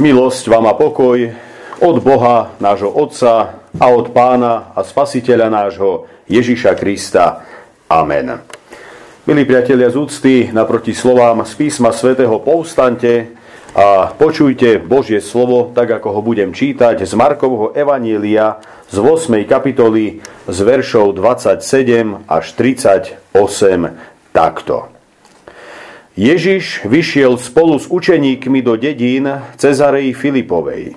Milosť vám a pokoj od Boha, nášho Otca a od Pána a Spasiteľa nášho Ježiša Krista. Amen. Milí priatelia z úcty, naproti slovám z písma svätého povstante a počujte Božie slovo, tak ako ho budem čítať z Markovho Evanielia z 8. kapitoly z veršov 27 až 38 takto. Ježiš vyšiel spolu s učeníkmi do dedín Cezareji Filipovej.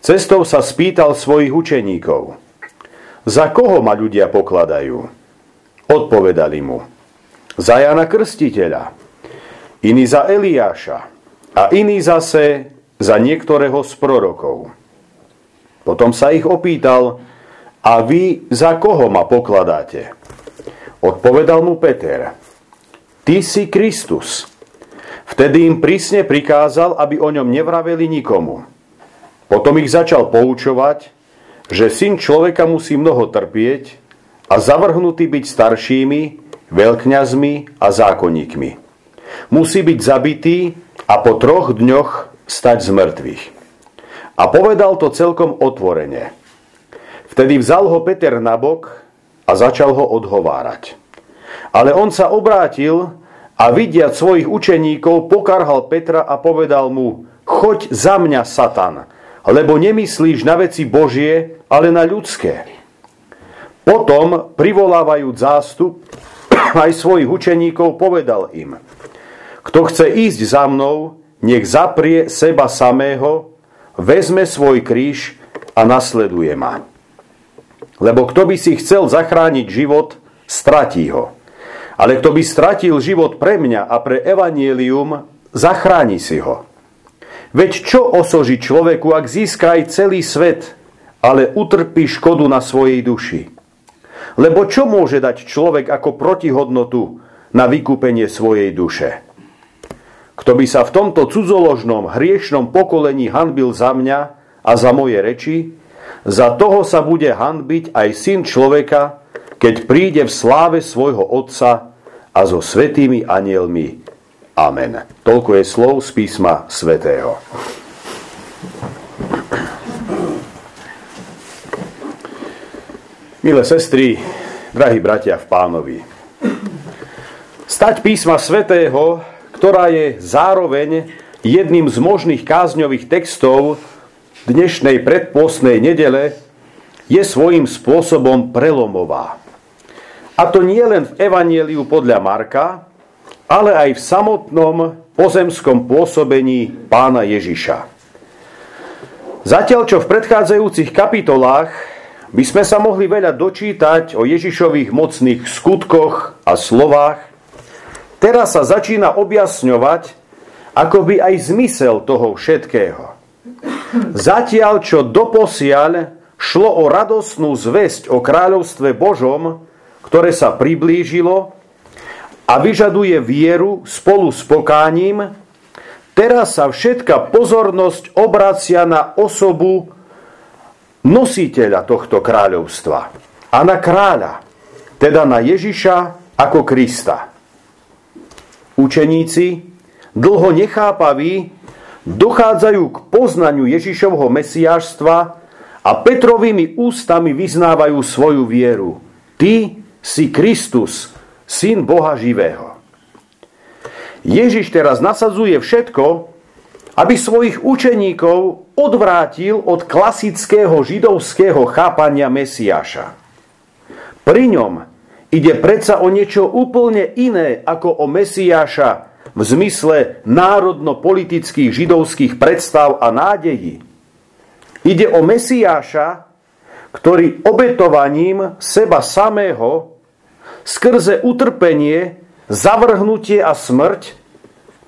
Cestou sa spýtal svojich učeníkov, za koho ma ľudia pokladajú? Odpovedali mu, za Jana Krstiteľa, iný za Eliáša a iný zase za niektorého z prorokov. Potom sa ich opýtal, a vy za koho ma pokladáte? Odpovedal mu Peter, Ty si Kristus. Vtedy im prísne prikázal, aby o ňom nevraveli nikomu. Potom ich začal poučovať, že syn človeka musí mnoho trpieť a zavrhnutý byť staršími, veľkňazmi a zákonníkmi. Musí byť zabitý a po troch dňoch stať z mŕtvych. A povedal to celkom otvorene. Vtedy vzal ho Peter na bok a začal ho odhovárať. Ale on sa obrátil a vidiať svojich učeníkov pokarhal Petra a povedal mu, choď za mňa, Satan, lebo nemyslíš na veci Božie, ale na ľudské. Potom, privolávajúc zástup, aj svojich učeníkov povedal im, kto chce ísť za mnou, nech zaprie seba samého, vezme svoj kríž a nasleduje ma. Lebo kto by si chcel zachrániť život, stratí ho. Ale kto by stratil život pre mňa a pre evanielium, zachráni si ho. Veď čo osoží človeku, ak získa aj celý svet, ale utrpí škodu na svojej duši? Lebo čo môže dať človek ako protihodnotu na vykúpenie svojej duše? Kto by sa v tomto cudzoložnom, hriešnom pokolení hanbil za mňa a za moje reči, za toho sa bude hanbiť aj syn človeka, keď príde v sláve svojho Otca a so svetými anielmi. Amen. Toľko je slov z písma svätého. Milé sestry, drahí bratia v pánovi. Stať písma svätého, ktorá je zároveň jedným z možných kázňových textov dnešnej predpostnej nedele, je svojím spôsobom prelomová. A to nie len v Evanieliu podľa Marka, ale aj v samotnom pozemskom pôsobení pána Ježiša. Zatiaľ, čo v predchádzajúcich kapitolách by sme sa mohli veľa dočítať o Ježišových mocných skutkoch a slovách, teraz sa začína objasňovať akoby aj zmysel toho všetkého. Zatiaľ, čo doposiaľ šlo o radosnú zväzť o kráľovstve Božom, ktoré sa priblížilo a vyžaduje vieru spolu s pokáním, teraz sa všetka pozornosť obracia na osobu nositeľa tohto kráľovstva a na kráľa, teda na Ježiša ako Krista. Učeníci, dlho nechápaví, dochádzajú k poznaniu Ježišovho mesiášstva a Petrovými ústami vyznávajú svoju vieru. Ty si Kristus, syn Boha živého. Ježiš teraz nasadzuje všetko, aby svojich učeníkov odvrátil od klasického židovského chápania Mesiáša. Pri ňom ide predsa o niečo úplne iné ako o Mesiáša v zmysle národno-politických židovských predstav a nádejí. Ide o Mesiáša, ktorý obetovaním seba samého skrze utrpenie, zavrhnutie a smrť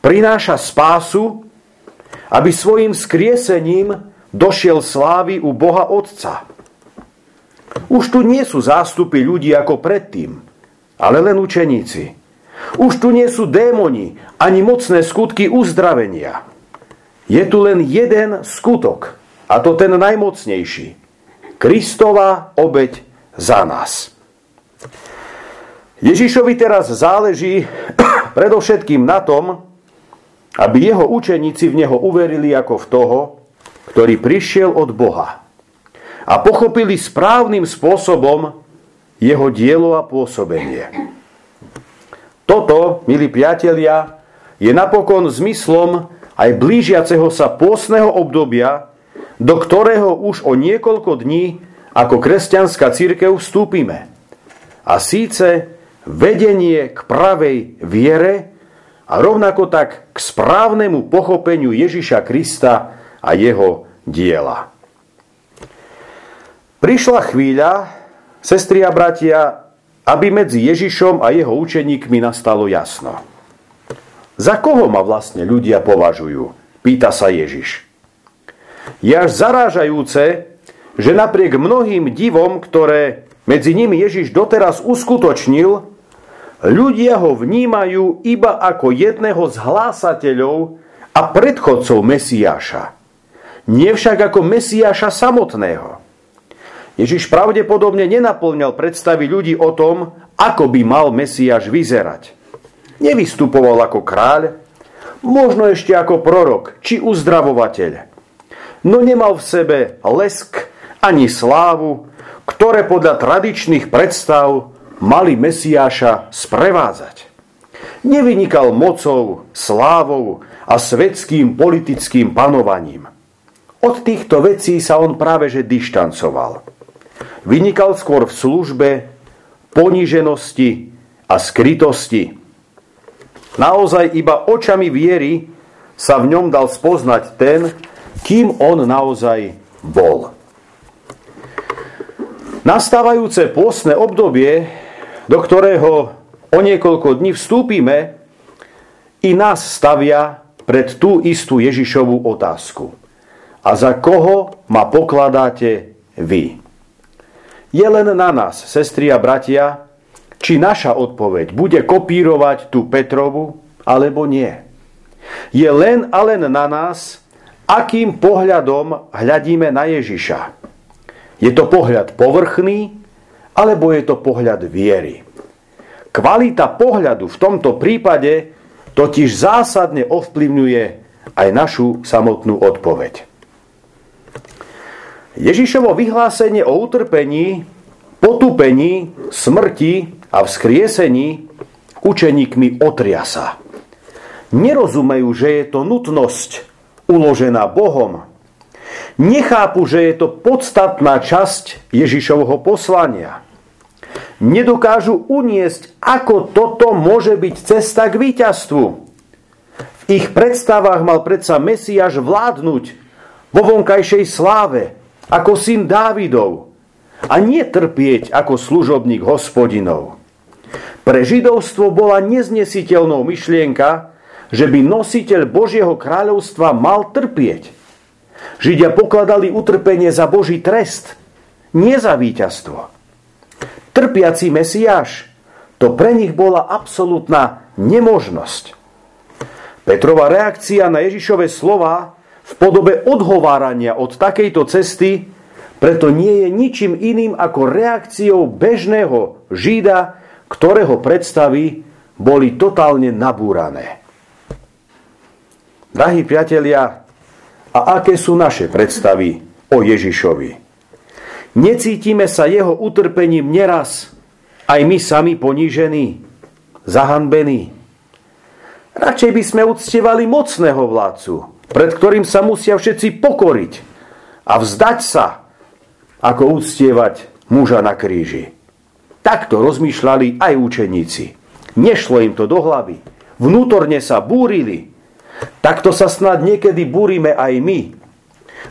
prináša spásu, aby svojim skriesením došiel slávy u Boha Otca. Už tu nie sú zástupy ľudí ako predtým, ale len učeníci. Už tu nie sú démoni ani mocné skutky uzdravenia. Je tu len jeden skutok, a to ten najmocnejší – Kristova obeď za nás. Ježišovi teraz záleží predovšetkým na tom, aby jeho učeníci v neho uverili ako v toho, ktorý prišiel od Boha a pochopili správnym spôsobom jeho dielo a pôsobenie. Toto, milí priatelia, je napokon zmyslom aj blížiaceho sa pôsneho obdobia, do ktorého už o niekoľko dní ako kresťanská církev vstúpime. A síce vedenie k pravej viere a rovnako tak k správnemu pochopeniu Ježiša Krista a jeho diela. Prišla chvíľa, sestri a bratia, aby medzi Ježišom a jeho učeníkmi nastalo jasno. Za koho ma vlastne ľudia považujú? Pýta sa Ježiš. Je až zarážajúce, že napriek mnohým divom, ktoré medzi nimi Ježiš doteraz uskutočnil, ľudia ho vnímajú iba ako jedného z hlásateľov a predchodcov Mesiáša. Nie však ako Mesiáša samotného. Ježiš pravdepodobne nenaplňal predstavy ľudí o tom, ako by mal Mesiáš vyzerať. Nevystupoval ako kráľ, možno ešte ako prorok či uzdravovateľ. No nemal v sebe lesk ani slávu, ktoré podľa tradičných predstav mali Mesiáša sprevádzať. Nevynikal mocou, slávou a svetským politickým panovaním. Od týchto vecí sa on práve že dištancoval. Vynikal skôr v službe, poníženosti a skrytosti. Naozaj iba očami viery sa v ňom dal spoznať ten, kým on naozaj bol. Nastávajúce pôstne obdobie, do ktorého o niekoľko dní vstúpime, i nás stavia pred tú istú Ježišovú otázku. A za koho ma pokladáte vy? Je len na nás, sestri a bratia, či naša odpoveď bude kopírovať tú Petrovu, alebo nie. Je len a len na nás, akým pohľadom hľadíme na Ježiša. Je to pohľad povrchný, alebo je to pohľad viery. Kvalita pohľadu v tomto prípade totiž zásadne ovplyvňuje aj našu samotnú odpoveď. Ježišovo vyhlásenie o utrpení, potupení, smrti a vzkriesení učeníkmi otriasa. Nerozumejú, že je to nutnosť uložená Bohom. Nechápu, že je to podstatná časť Ježišovho poslania. Nedokážu uniesť, ako toto môže byť cesta k víťazstvu. V ich predstavách mal predsa Mesiáš vládnuť vo vonkajšej sláve, ako syn Dávidov a nie trpieť ako služobník hospodinov. Pre židovstvo bola neznesiteľnou myšlienka, že by nositeľ Božieho kráľovstva mal trpieť. Židia pokladali utrpenie za Boží trest, nie za víťazstvo. Trpiaci Mesiáš, to pre nich bola absolútna nemožnosť. Petrova reakcia na Ježišove slova v podobe odhovárania od takejto cesty preto nie je ničím iným ako reakciou bežného Žida, ktorého predstavy boli totálne nabúrané. Drahí priatelia, a aké sú naše predstavy o Ježišovi? Necítime sa jeho utrpením neraz, aj my sami ponížení, zahanbení. Radšej by sme uctievali mocného vládcu, pred ktorým sa musia všetci pokoriť a vzdať sa, ako uctievať muža na kríži. Takto rozmýšľali aj učeníci. Nešlo im to do hlavy. Vnútorne sa búrili. Takto sa snad niekedy búrime aj my.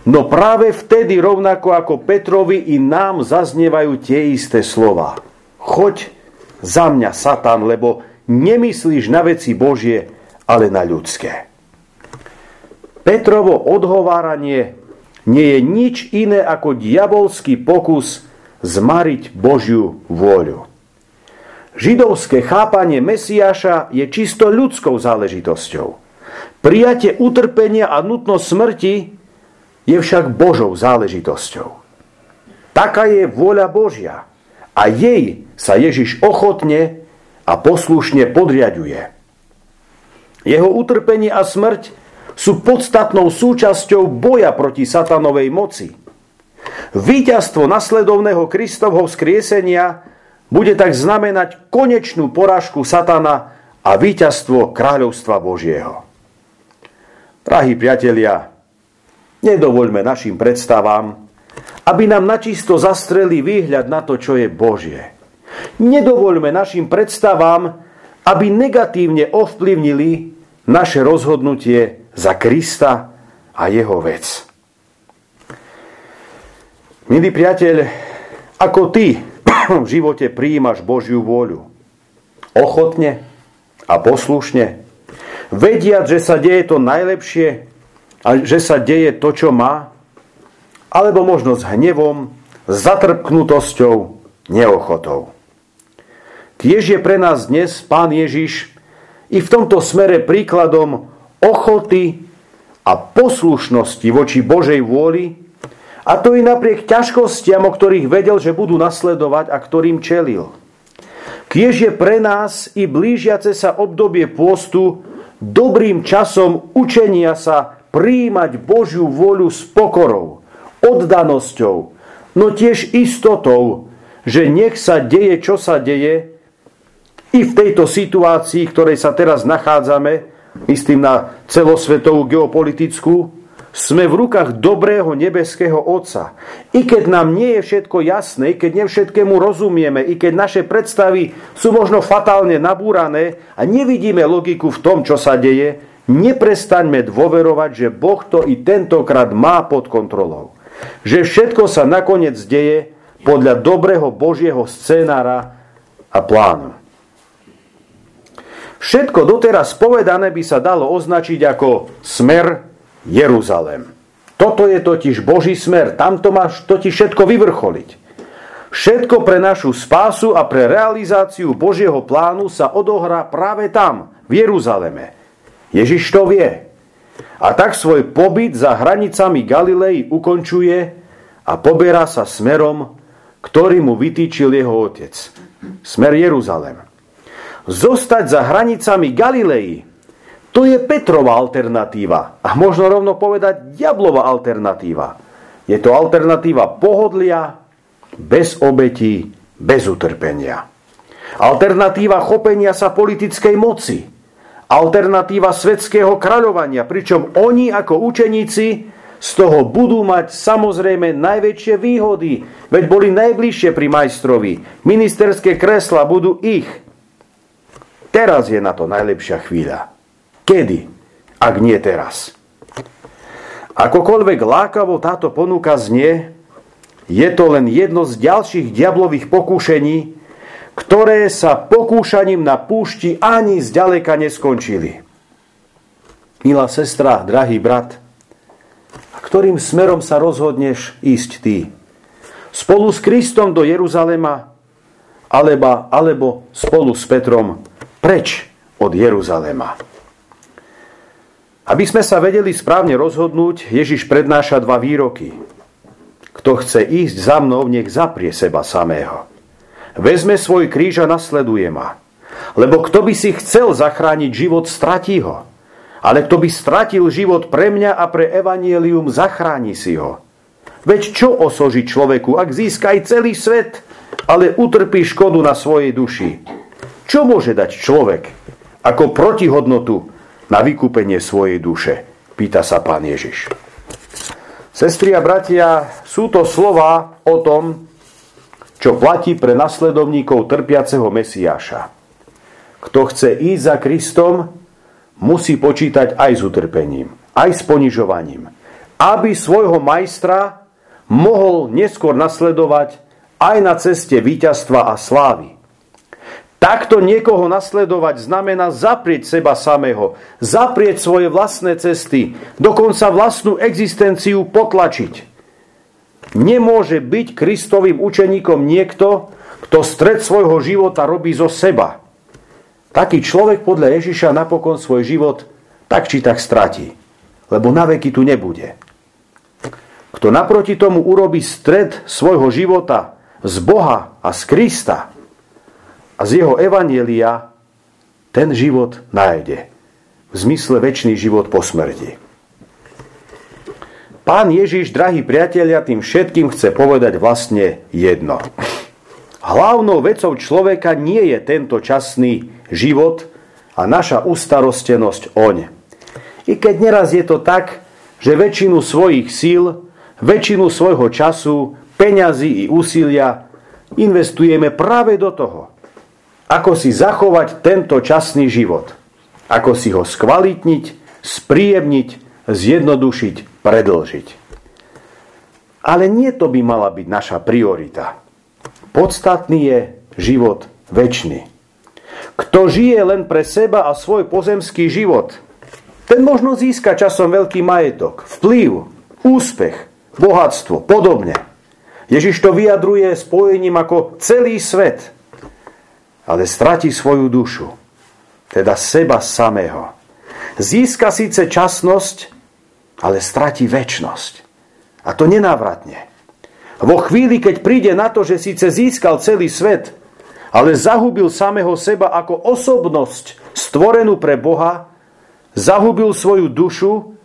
No práve vtedy rovnako ako Petrovi i nám zaznievajú tie isté slova. Choď za mňa, Satan, lebo nemyslíš na veci Božie, ale na ľudské. Petrovo odhováranie nie je nič iné ako diabolský pokus zmariť Božiu vôľu. Židovské chápanie Mesiáša je čisto ľudskou záležitosťou. Prijatie utrpenia a nutnosť smrti je však Božou záležitosťou. Taká je vôľa Božia a jej sa Ježiš ochotne a poslušne podriaduje. Jeho utrpenie a smrť sú podstatnou súčasťou boja proti satanovej moci. Výťazstvo nasledovného Kristovho vzkriesenia bude tak znamenať konečnú porážku satana a víťazstvo kráľovstva Božieho. Drahí priatelia, nedovoľme našim predstavám, aby nám načisto zastreli výhľad na to, čo je Božie. Nedovoľme našim predstavám, aby negatívne ovplyvnili naše rozhodnutie za Krista a jeho vec. Milý priateľ, ako ty v živote prijímaš Božiu vôľu? Ochotne a poslušne? Vediať, že sa deje to najlepšie a že sa deje to, čo má? Alebo možno s hnevom, zatrpknutosťou, neochotou? Tiež je pre nás dnes Pán Ježiš i v tomto smere príkladom ochoty a poslušnosti voči Božej vôli a to i napriek ťažkostiam, o ktorých vedel, že budú nasledovať a ktorým čelil. Kiež je pre nás i blížiace sa obdobie pôstu dobrým časom učenia sa príjmať Božiu vôľu s pokorou, oddanosťou, no tiež istotou, že nech sa deje, čo sa deje, i v tejto situácii, v ktorej sa teraz nachádzame, myslím na celosvetovú geopolitickú, sme v rukách dobrého nebeského Otca. I keď nám nie je všetko jasné, i keď nevšetkému rozumieme, i keď naše predstavy sú možno fatálne nabúrané a nevidíme logiku v tom, čo sa deje, neprestaňme dôverovať, že Boh to i tentokrát má pod kontrolou. Že všetko sa nakoniec deje podľa dobrého Božieho scénára a plánu. Všetko doteraz povedané by sa dalo označiť ako smer Jeruzalem. Toto je totiž Boží smer, tamto máš totiž všetko vyvrcholiť. Všetko pre našu spásu a pre realizáciu Božieho plánu sa odohrá práve tam, v Jeruzaleme. Ježiš to vie. A tak svoj pobyt za hranicami Galilei ukončuje a poberá sa smerom, ktorý mu vytýčil jeho otec. Smer Jeruzalem. Zostať za hranicami Galilei, to je Petrova alternatíva. A možno rovno povedať diablova alternatíva. Je to alternatíva pohodlia, bez obetí, bez utrpenia. Alternatíva chopenia sa politickej moci. Alternatíva svetského kráľovania, pričom oni ako učeníci z toho budú mať samozrejme najväčšie výhody, veď boli najbližšie pri majstrovi. Ministerské kresla budú ich. Teraz je na to najlepšia chvíľa. Kedy, ak nie teraz? Akokoľvek lákavo táto ponuka znie, je to len jedno z ďalších diablových pokúšení, ktoré sa pokúšaním na púšti ani zďaleka neskončili. Milá sestra, drahý brat, a ktorým smerom sa rozhodneš ísť ty? Spolu s Kristom do Jeruzalema, alebo, alebo spolu s Petrom preč od Jeruzalema. Aby sme sa vedeli správne rozhodnúť, Ježiš prednáša dva výroky. Kto chce ísť za mnou, nech zaprie seba samého. Vezme svoj kríž a nasleduje ma. Lebo kto by si chcel zachrániť život, stratí ho. Ale kto by stratil život pre mňa a pre evanielium, zachráni si ho. Veď čo osoží človeku, ak získa celý svet, ale utrpí škodu na svojej duši? Čo môže dať človek ako protihodnotu na vykúpenie svojej duše? Pýta sa pán Ježiš. Sestri a bratia, sú to slova o tom, čo platí pre nasledovníkov trpiaceho Mesiáša. Kto chce ísť za Kristom, musí počítať aj s utrpením, aj s ponižovaním, aby svojho majstra mohol neskôr nasledovať aj na ceste víťazstva a slávy. Takto niekoho nasledovať znamená zaprieť seba samého, zaprieť svoje vlastné cesty, dokonca vlastnú existenciu potlačiť. Nemôže byť Kristovým učeníkom niekto, kto stred svojho života robí zo seba. Taký človek podľa Ježiša napokon svoj život tak či tak stratí, lebo na veky tu nebude. Kto naproti tomu urobí stred svojho života z Boha a z Krista – a z jeho evanielia ten život nájde. v zmysle väčší život po smrti. Pán Ježiš, drahí priatelia, tým všetkým chce povedať vlastne jedno. Hlavnou vecou človeka nie je tento časný život a naša ustarostenosť oň. I keď neraz je to tak, že väčšinu svojich síl, väčšinu svojho času, peňazí i úsilia investujeme práve do toho, ako si zachovať tento časný život – ako si ho skvalitniť, spríjemniť, zjednodušiť, predlžiť. Ale nie to by mala byť naša priorita. Podstatný je život väčší. Kto žije len pre seba a svoj pozemský život, ten možno získa časom veľký majetok, vplyv, úspech, bohatstvo, podobne. Ježiš to vyjadruje spojením ako celý svet, ale stratí svoju dušu teda seba samého. Získa síce časnosť, ale stratí väčnosť. A to nenávratne. Vo chvíli, keď príde na to, že síce získal celý svet, ale zahubil samého seba ako osobnosť stvorenú pre Boha, zahubil svoju dušu,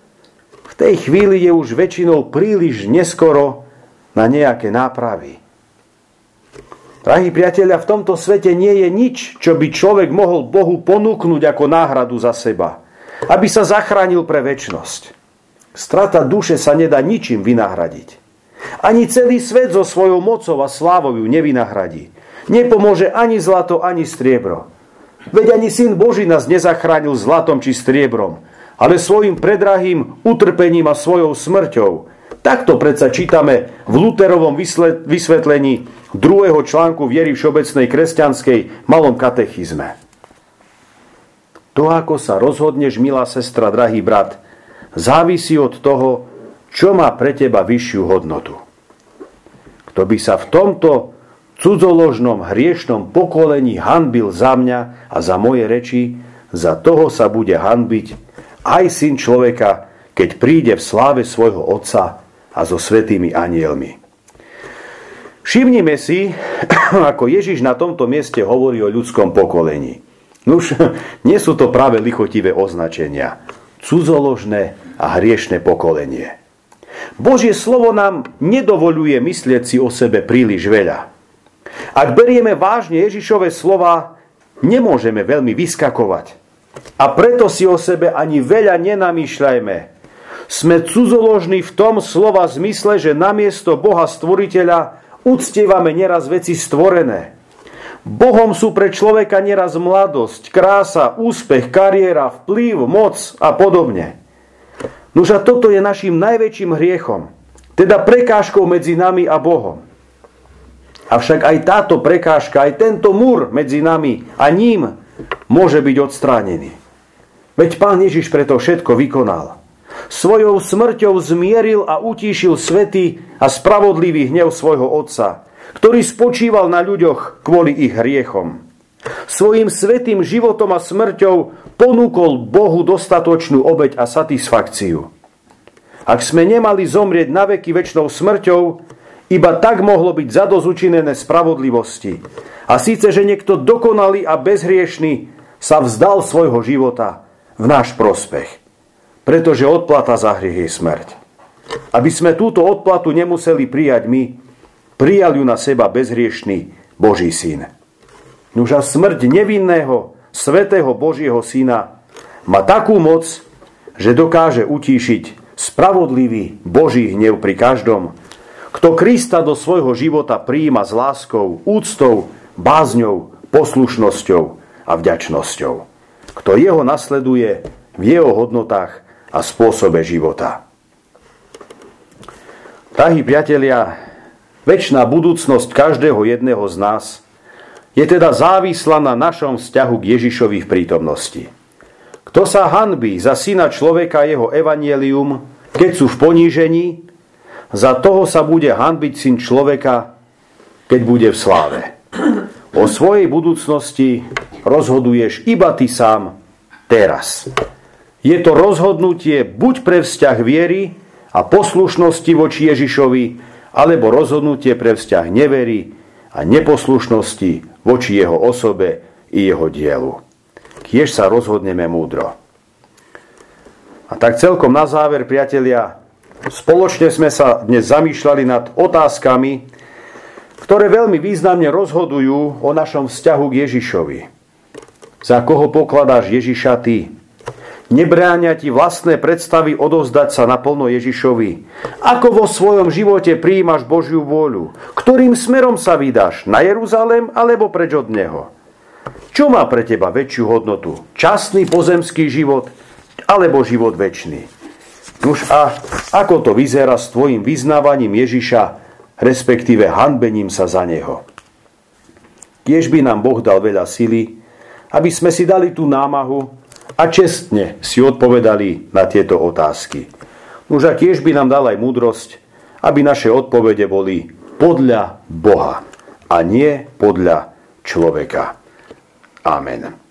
v tej chvíli je už väčšinou príliš neskoro na nejaké nápravy. Drahí priatelia, v tomto svete nie je nič, čo by človek mohol Bohu ponúknuť ako náhradu za seba. Aby sa zachránil pre väčnosť. Strata duše sa nedá ničím vynahradiť. Ani celý svet so svojou mocou a slávou ju nevynahradí. Nepomôže ani zlato, ani striebro. Veď ani Syn Boží nás nezachránil zlatom či striebrom, ale svojim predrahým utrpením a svojou smrťou. Takto predsa čítame v Luterovom vysvetlení druhého článku viery všeobecnej kresťanskej malom katechizme. To, ako sa rozhodneš, milá sestra, drahý brat, závisí od toho, čo má pre teba vyššiu hodnotu. Kto by sa v tomto cudzoložnom hriešnom pokolení hanbil za mňa a za moje reči, za toho sa bude hanbiť aj syn človeka, keď príde v sláve svojho otca a so svetými anielmi. Všimnime si, ako Ježiš na tomto mieste hovorí o ľudskom pokolení. Nuž, nie sú to práve lichotivé označenia. Cudzoložné a hriešne pokolenie. Božie slovo nám nedovoluje myslieť si o sebe príliš veľa. Ak berieme vážne Ježišove slova, nemôžeme veľmi vyskakovať. A preto si o sebe ani veľa nenamýšľajme. Sme cudzoložní v tom slova zmysle, že namiesto Boha Stvoriteľa Uctievame neraz veci stvorené. Bohom sú pre človeka neraz mladosť, krása, úspech, kariéra, vplyv, moc a podobne. Nož a toto je našim najväčším hriechom, teda prekážkou medzi nami a Bohom. Avšak aj táto prekážka, aj tento múr medzi nami a ním môže byť odstránený. Veď Pán Ježiš preto všetko vykonal. Svojou smrťou zmieril a utíšil svety a spravodlivý hnev svojho Otca, ktorý spočíval na ľuďoch kvôli ich hriechom. Svojim svetým životom a smrťou ponúkol Bohu dostatočnú obeď a satisfakciu. Ak sme nemali zomrieť na veky väčšnou smrťou, iba tak mohlo byť zadozučinené spravodlivosti. A síce, že niekto dokonalý a bezhriešný sa vzdal svojho života v náš prospech pretože odplata za hriech je smrť. Aby sme túto odplatu nemuseli prijať my, prijal ju na seba bezhriešný Boží syn. Nuž a smrť nevinného, svetého Božieho syna má takú moc, že dokáže utíšiť spravodlivý Boží hnev pri každom, kto Krista do svojho života prijíma s láskou, úctou, bázňou, poslušnosťou a vďačnosťou. Kto jeho nasleduje v jeho hodnotách a spôsobe života. Drahí priatelia, väčšiná budúcnosť každého jedného z nás je teda závislá na našom vzťahu k Ježišovi v prítomnosti. Kto sa hanbí za syna človeka jeho evanielium, keď sú v ponížení, za toho sa bude hanbiť syn človeka, keď bude v sláve. O svojej budúcnosti rozhoduješ iba ty sám teraz. Je to rozhodnutie buď pre vzťah viery a poslušnosti voči Ježišovi, alebo rozhodnutie pre vzťah nevery a neposlušnosti voči jeho osobe i jeho dielu. Kiež sa rozhodneme múdro. A tak celkom na záver, priatelia, spoločne sme sa dnes zamýšľali nad otázkami, ktoré veľmi významne rozhodujú o našom vzťahu k Ježišovi. Za koho pokladáš Ježiša ty? Nebráňa ti vlastné predstavy odovzdať sa naplno Ježišovi. Ako vo svojom živote prijímaš Božiu vôľu? Ktorým smerom sa vydáš? Na Jeruzalém alebo preč od Neho? Čo má pre teba väčšiu hodnotu? Časný pozemský život alebo život väčší? Nuž a ako to vyzerá s tvojim vyznávaním Ježiša, respektíve hanbením sa za Neho? Tiež by nám Boh dal veľa sily, aby sme si dali tú námahu a čestne si odpovedali na tieto otázky. Nuž a tiež by nám dal aj múdrosť, aby naše odpovede boli podľa Boha a nie podľa človeka. Amen.